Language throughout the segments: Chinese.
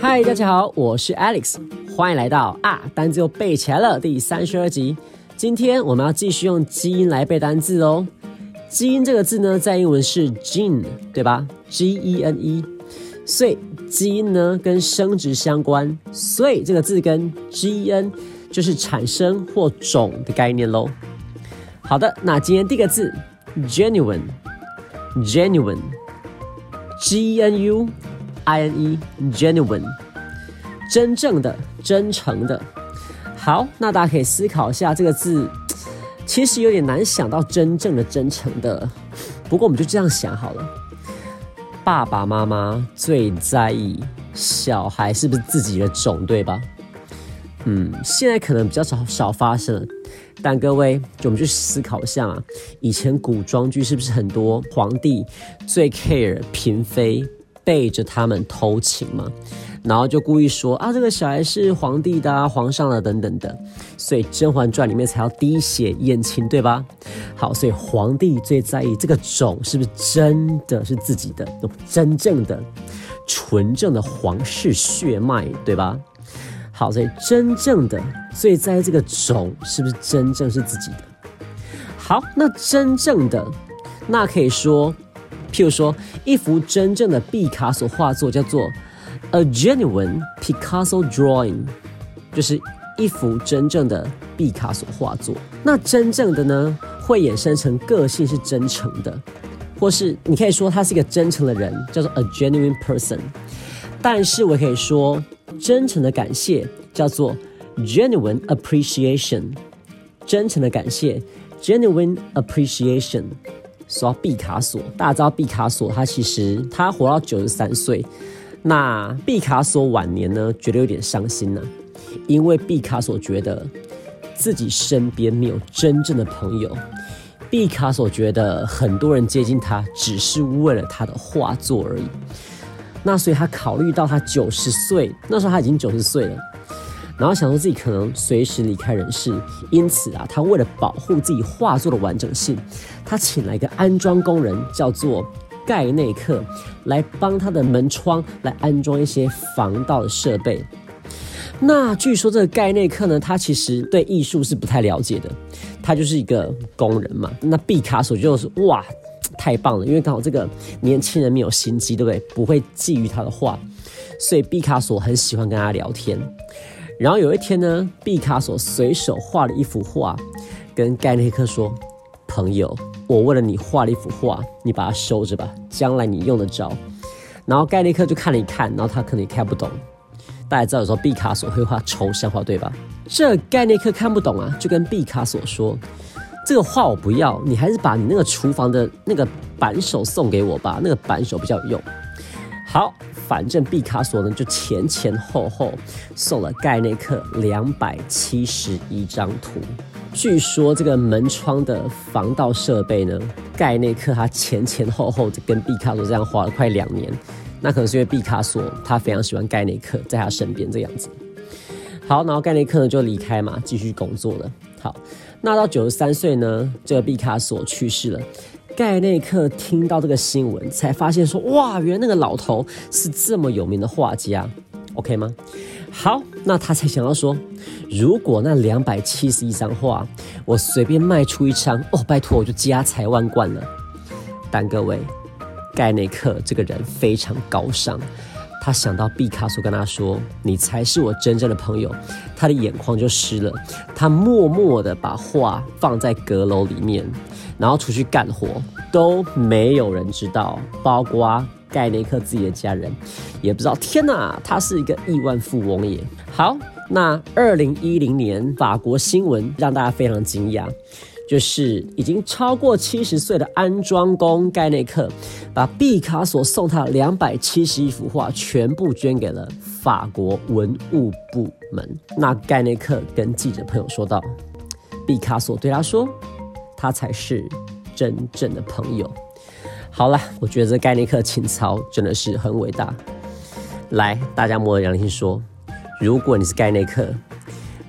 嗨，大家好，我是 Alex，欢迎来到啊单字又背起来了第三十二集。今天我们要继续用基因来背单字哦。基因这个字呢，在英文是 gene，对吧？G E N E，所以基因呢跟生殖相关，所以这个字跟 G E N 就是产生或种的概念喽。好的，那今天第一个字 genuine，genuine，G E N U I N E，genuine，真正的、真诚的。好，那大家可以思考一下这个字。其实有点难想到真正的真诚的，不过我们就这样想好了。爸爸妈妈最在意小孩是不是自己的种，对吧？嗯，现在可能比较少少发生了，但各位，就我们去思考一下啊，以前古装剧是不是很多皇帝最 care 嫔妃背着他们偷情嘛？然后就故意说啊，这个小孩是皇帝的、皇上的等等的，所以《甄嬛传》里面才要滴血验亲，对吧？好，所以皇帝最在意这个种是不是真的是自己的，真正的纯正的皇室血脉，对吧？好，所以真正的最在意这个种是不是真正是自己的？好，那真正的那可以说，譬如说一幅真正的毕卡索画作叫做。A genuine Picasso drawing，就是一幅真正的毕卡索画作。那真正的呢，会衍生成个性是真诚的，或是你可以说他是一个真诚的人，叫做 a genuine person。但是我可以说，真诚的感谢叫做 genuine appreciation。真诚的感谢 genuine appreciation。说到毕卡索，大家知道毕卡索，他其实他活到九十三岁。那毕卡索晚年呢，觉得有点伤心呢，因为毕卡索觉得自己身边没有真正的朋友。毕卡索觉得很多人接近他，只是为了他的画作而已。那所以他考虑到他九十岁，那时候他已经九十岁了，然后想说自己可能随时离开人世，因此啊，他为了保护自己画作的完整性，他请来一个安装工人，叫做。盖内克来帮他的门窗来安装一些防盗的设备。那据说这个盖内克呢，他其实对艺术是不太了解的，他就是一个工人嘛。那毕卡索就是哇，太棒了，因为刚好这个年轻人没有心机，对不对？不会觊觎他的画，所以毕卡索很喜欢跟他聊天。然后有一天呢，毕卡索随手画了一幅画，跟盖内克说：“朋友。”我为了你画了一幅画，你把它收着吧，将来你用得着。然后盖内克就看了一看，然后他可能也看不懂。大家知道有时候毕卡索会画抽象画，对吧？这盖内克看不懂啊，就跟毕卡索说：“这个画我不要，你还是把你那个厨房的那个扳手送给我吧，那个扳手比较有用。”好，反正毕卡索呢就前前后后送了盖内克两百七十一张图。据说这个门窗的防盗设备呢，盖内克他前前后后跟毕卡索这样花了快两年，那可能是因为毕卡索他非常喜欢盖内克在他身边这样子。好，然后盖内克呢就离开嘛，继续工作了。好，那到九十三岁呢，这个毕卡索去世了。盖内克听到这个新闻，才发现说，哇，原来那个老头是这么有名的画家，OK 吗？好，那他才想到说，如果那两百七十一张画，我随便卖出一张，哦，拜托我就家财万贯了。但各位，盖内克这个人非常高尚，他想到毕卡索跟他说：“你才是我真正的朋友。”他的眼眶就湿了，他默默的把画放在阁楼里面，然后出去干活，都没有人知道，包括。盖内克自己的家人也不知道，天哪，他是一个亿万富翁耶！好，那二零一零年法国新闻让大家非常惊讶，就是已经超过七十岁的安装工盖内克，把毕卡索送他两百七十一幅画全部捐给了法国文物部门。那盖内克跟记者朋友说道：“毕卡索对他说，他才是真正的朋友。”好了，我觉得这概念课情操真的是很伟大。来，大家摸着良心说，如果你是盖内克，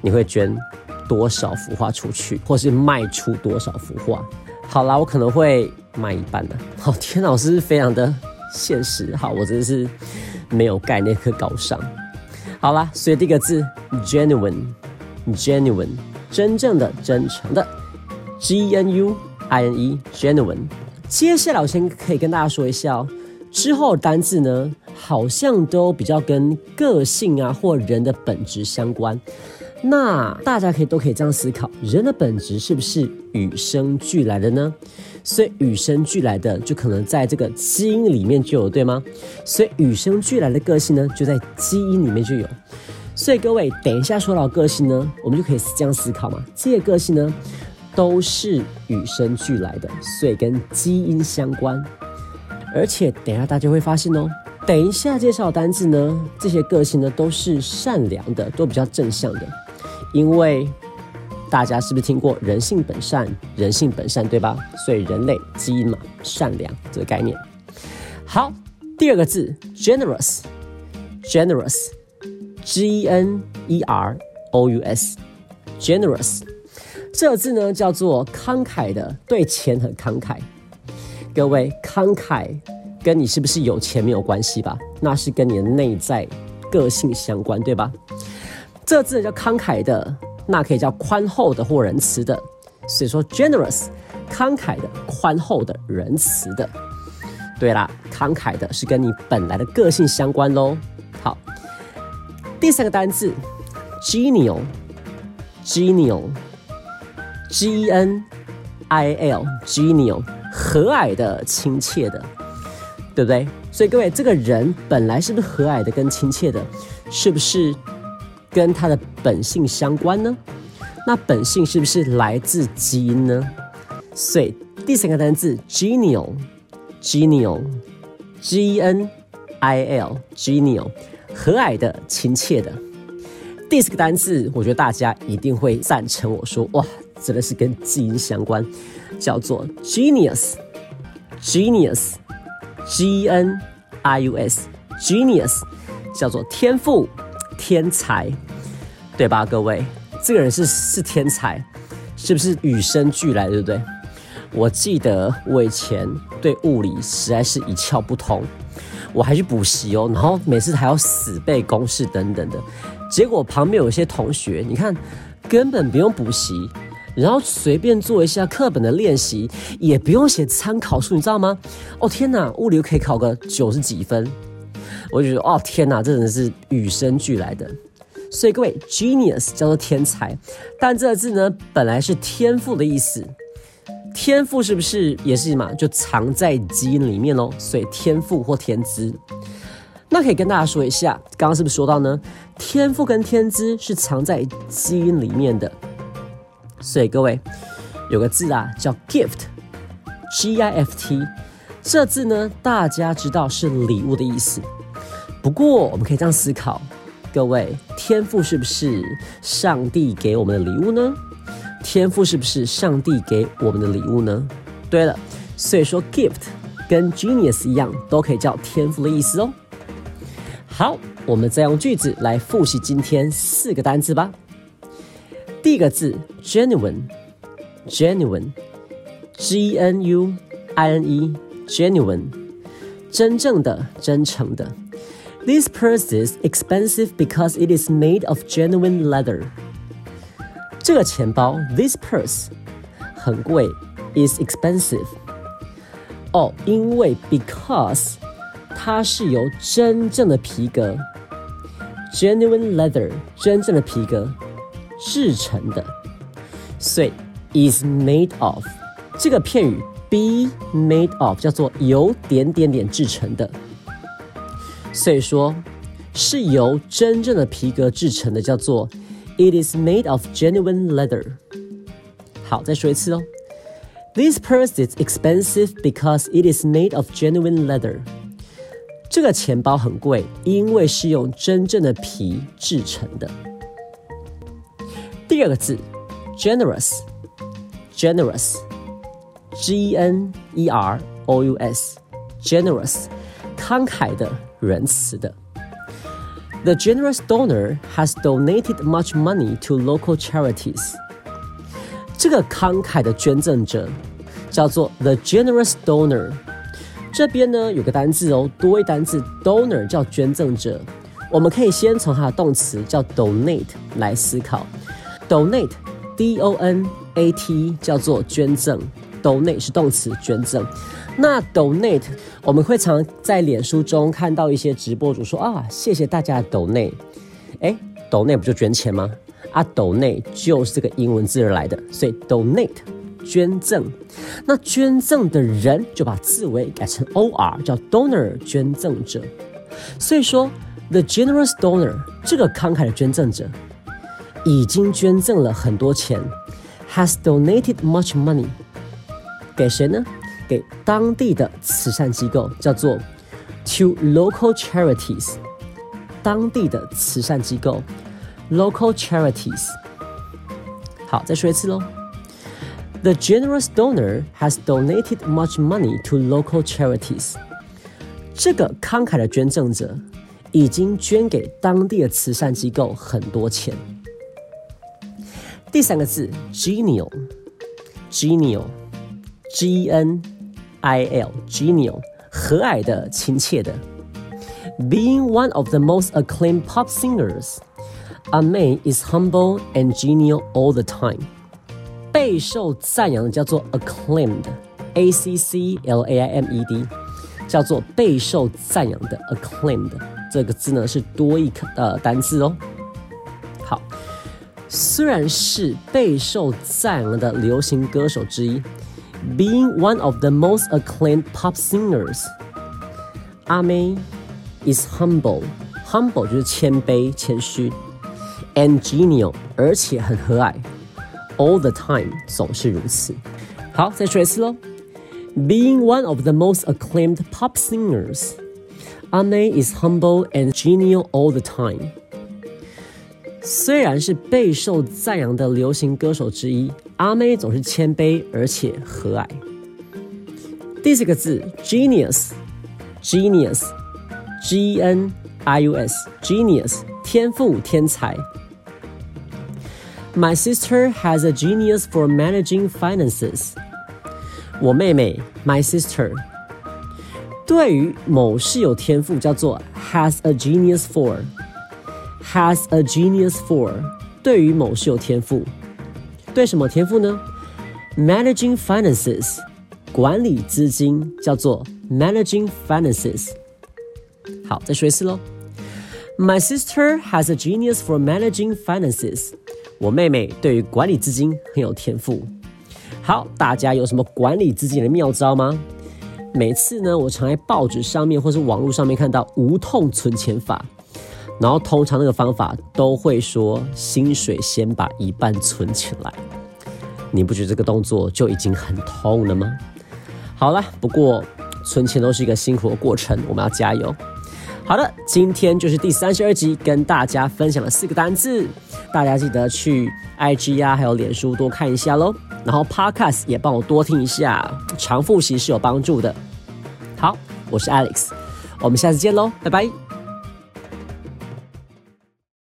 你会捐多少幅画出去，或是卖出多少幅画。好啦，我可能会卖一半的。好，天老师非常的现实。好，我真的是没有盖那颗高尚。好啦，所以第一个字 genuine，genuine，真正的、真诚的，G N U I N E，genuine。接下来我先可以跟大家说一下哦，之后单字呢，好像都比较跟个性啊或人的本质相关。那大家可以都可以这样思考：人的本质是不是与生俱来的呢？所以与生俱来的就可能在这个基因里面就有，对吗？所以与生俱来的个性呢，就在基因里面就有。所以各位，等一下说到个性呢，我们就可以这样思考嘛：这些个性呢，都是与生俱来的，所以跟基因相关。而且等一下大家会发现哦，等一下介绍单字呢，这些个性呢都是善良的，都比较正向的。因为大家是不是听过“人性本善，人性本善”，对吧？所以人类基因嘛，善良这个概念。好，第二个字 “generous”，generous，G N E R O U S，generous 这个字呢叫做慷慨的，对钱很慷慨。各位，慷慨跟你是不是有钱没有关系吧？那是跟你的内在个性相关，对吧？这字叫慷慨的，那可以叫宽厚的或仁慈的。所以说，generous，慷慨的、宽厚的、仁慈的。对啦，慷慨的是跟你本来的个性相关喽。好，第三个单字 genial，genial，G-E-N-I-L，genial，和蔼的、亲切的，对不对？所以各位，这个人本来是不是和蔼的跟亲切的？是不是？跟他的本性相关呢？那本性是不是来自基因呢？所以第三个单字，genial，genial，G-E-N-I-L，genial，和蔼的、亲切的。第四个单字，我觉得大家一定会赞成我说，哇，真的是跟基因相关，叫做 genius，genius，G-E-N-I-U-S，genius，叫做天赋。天才，对吧？各位，这个人是是天才，是不是与生俱来，对不对？我记得我以前对物理实在是一窍不通，我还去补习哦，然后每次还要死背公式等等的。结果旁边有些同学，你看根本不用补习，然后随便做一下课本的练习，也不用写参考书，你知道吗？哦天哪，物理可以考个九十几分。我就觉得哦天哪，这真的是与生俱来的。所以各位，genius 叫做天才，但这个字呢，本来是天赋的意思。天赋是不是也是嘛？就藏在基因里面喽。所以天赋或天资，那可以跟大家说一下，刚刚是不是说到呢？天赋跟天资是藏在基因里面的。所以各位，有个字啊，叫 gift，G I F T，这字呢，大家知道是礼物的意思。不过，我们可以这样思考：各位，天赋是不是上帝给我们的礼物呢？天赋是不是上帝给我们的礼物呢？对了，所以说 gift 跟 genius 一样，都可以叫天赋的意思哦。好，我们再用句子来复习今天四个单词吧。第一个字 genuine，genuine，G N U I N E，genuine，真正的、真诚的。This purse is expensive because it is made of genuine leather. 这个钱包，this purse 很贵，is expensive。哦，因为 because 它是由真正的皮革，genuine leather 真正的皮革制成的，所以 is made of 这个片语 be made of 叫做由点点点制成的。 所以说，是由真正的皮革制成的，叫做 "It is made of genuine leather." 好，再说一次哦。This purse is expensive because it is made of genuine leather. 这个钱包很贵，因为是用真正的皮制成的。第二个字，generous，generous，G N E R O U S，generous， 慷慨的。仁慈的，The generous donor has donated much money to local charities. 这个慷慨的捐赠者叫做 the generous donor。这边呢有个单字哦，多一单字 donor 叫捐赠者。我们可以先从它的动词叫 donate 来思考。donate，d o n a t 叫做捐赠，donate 是动词捐赠。那 donate 我们会常在脸书中看到一些直播主说啊，谢谢大家的 donate。哎，donate 不就捐钱吗？啊，donate 就是这个英文字而来的，所以 donate 捐赠。那捐赠的人就把字尾改成 o r，叫 donor 捐赠者。所以说，the generous donor 这个慷慨的捐赠者已经捐赠了很多钱，has donated much money。给谁呢？给当地的慈善机构，叫做 to local charities。当地的慈善机构，local charities。好，再说一次喽。The generous donor has donated much money to local charities。这个慷慨的捐赠者已经捐给当地的慈善机构很多钱。第三个字，genial，genial ，genial，genial，g n I L genial 和蔼的、亲切的。Being one of the most acclaimed pop singers, Ame is humble and genial all the time. 备受赞扬的叫做 acclaimed，A C C L A I M E D，叫做备受赞扬的 acclaimed 这个字呢是多一个呃单字哦。好，虽然是备受赞扬的流行歌手之一。 being one of the most acclaimed pop singers. Ame is humble. Humble 就是谦卑、谦虚，and genial 而且很和蔼，all the time 总是如此。好，再说一次喽。Being one of the most acclaimed pop singers, Ame is humble and genial all the time. 虽然是备受赞扬的流行歌手之一， 阿妹总是谦卑而且和蔼。第四个字，genius，genius，g n i u s，genius，天赋、天才。My sister has a genius for managing finances。我妹妹，my sister，对于某事有天赋，叫做 has a genius for。Has a genius for 对于某事有天赋， 对什么天赋呢？Managing finances 管理资金叫做 managing finances。好，再说一次喽。My sister has a genius for managing finances。我妹妹对于管理资金很有天赋。好，大家有什么管理资金的妙招吗？每次呢，我常在报纸上面或是网络上面看到无痛存钱法。然后通常那个方法都会说，薪水先把一半存起来。你不觉得这个动作就已经很痛了吗？好了，不过存钱都是一个辛苦的过程，我们要加油。好的，今天就是第三十二集，跟大家分享了四个单字，大家记得去 IG 呀，还有脸书多看一下喽。然后 Podcast 也帮我多听一下，常复习是有帮助的。好，我是 Alex，我们下次见喽，拜拜。